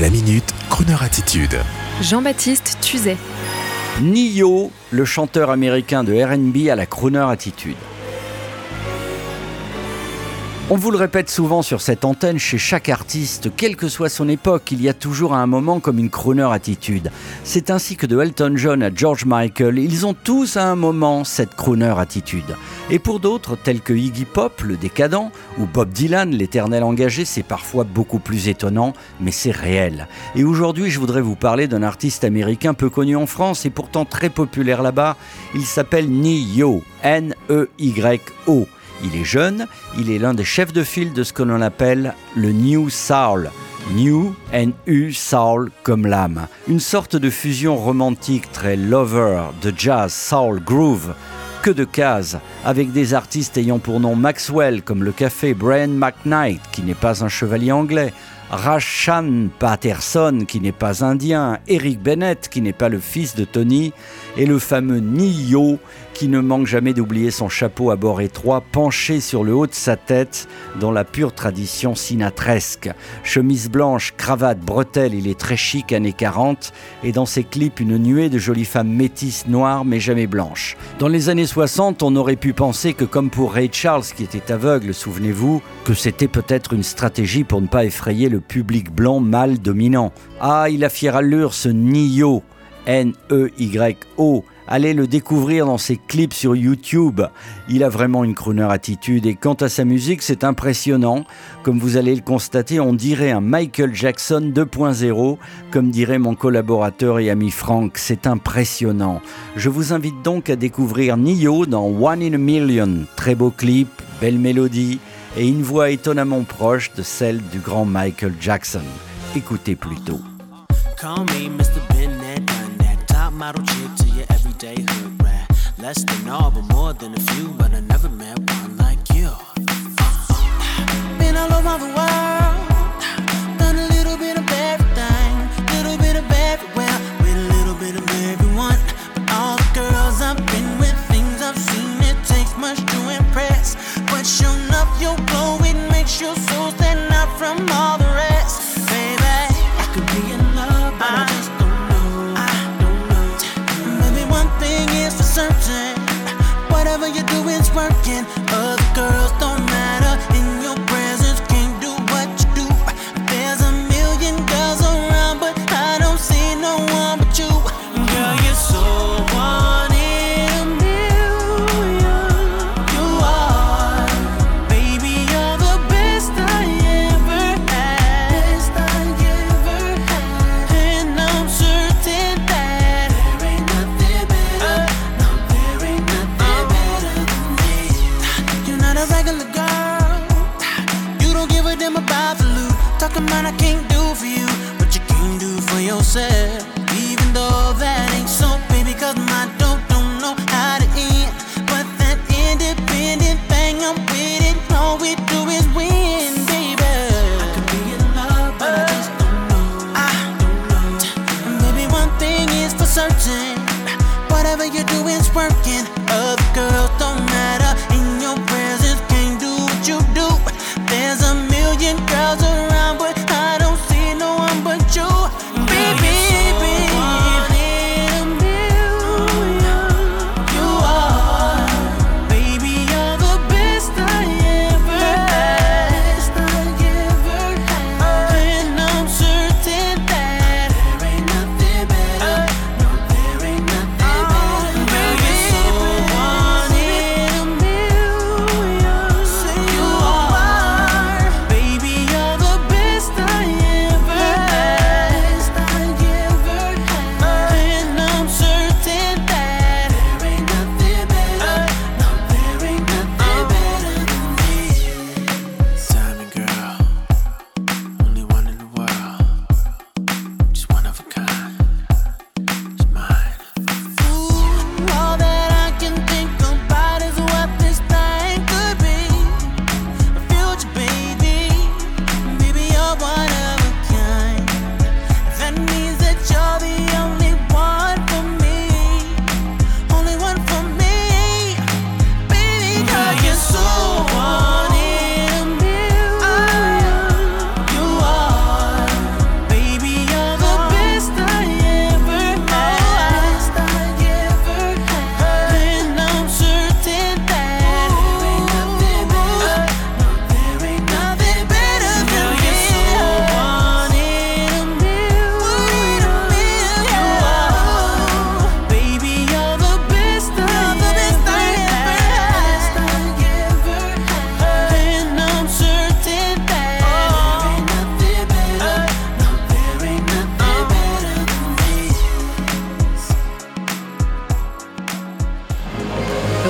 La minute, Kroneur attitude. Jean-Baptiste Tuzet. Nio, le chanteur américain de RB à la crooner attitude. On vous le répète souvent sur cette antenne, chez chaque artiste, quelle que soit son époque, il y a toujours à un moment comme une crooner attitude. C'est ainsi que de Elton John à George Michael, ils ont tous à un moment cette crooner attitude. Et pour d'autres, tels que Iggy Pop, le décadent, ou Bob Dylan, l'éternel engagé, c'est parfois beaucoup plus étonnant, mais c'est réel. Et aujourd'hui, je voudrais vous parler d'un artiste américain peu connu en France et pourtant très populaire là-bas. Il s'appelle Nio, N-E-Y-O. Il est jeune, il est l'un des chefs de file de ce que l'on appelle le New Soul. New, N-U, Soul comme l'âme. Une sorte de fusion romantique très lover de jazz, soul, groove. Que de cases, avec des artistes ayant pour nom Maxwell comme le café Brian McKnight, qui n'est pas un chevalier anglais, Rashan Patterson, qui n'est pas indien, Eric Bennett, qui n'est pas le fils de Tony, et le fameux Nio, qui ne manque jamais d'oublier son chapeau à bord étroit, penché sur le haut de sa tête, dans la pure tradition sinatresque. Chemise blanche, cravate, bretelle, il est très chic années 40, et dans ses clips, une nuée de jolies femmes métisses noires, mais jamais blanches. Dans les années 60, on aurait pu penser que, comme pour Ray Charles, qui était aveugle, souvenez-vous, que c'était peut-être une stratégie pour ne pas effrayer le public blanc mâle dominant. Ah, il a fière allure, ce Nio, N-E-Y-O. Allez le découvrir dans ses clips sur YouTube. Il a vraiment une crooner attitude et quant à sa musique, c'est impressionnant. Comme vous allez le constater, on dirait un Michael Jackson 2.0, comme dirait mon collaborateur et ami Frank. C'est impressionnant. Je vous invite donc à découvrir Nio dans One in a Million. Très beau clip, belle mélodie et une voix étonnamment proche de celle du grand Michael Jackson. Écoutez plutôt. From all Talking about I can't do for you what you can do for yourself. Even though that ain't so, baby, cause my dope don't know how to end. But that independent thing, I'm with it. All we do is win, baby. I could be in love, but I just don't know. I don't know. And one thing is for certain. Whatever you do is working. Other girls don't matter. In your presence, can't do what you do. There's a million girls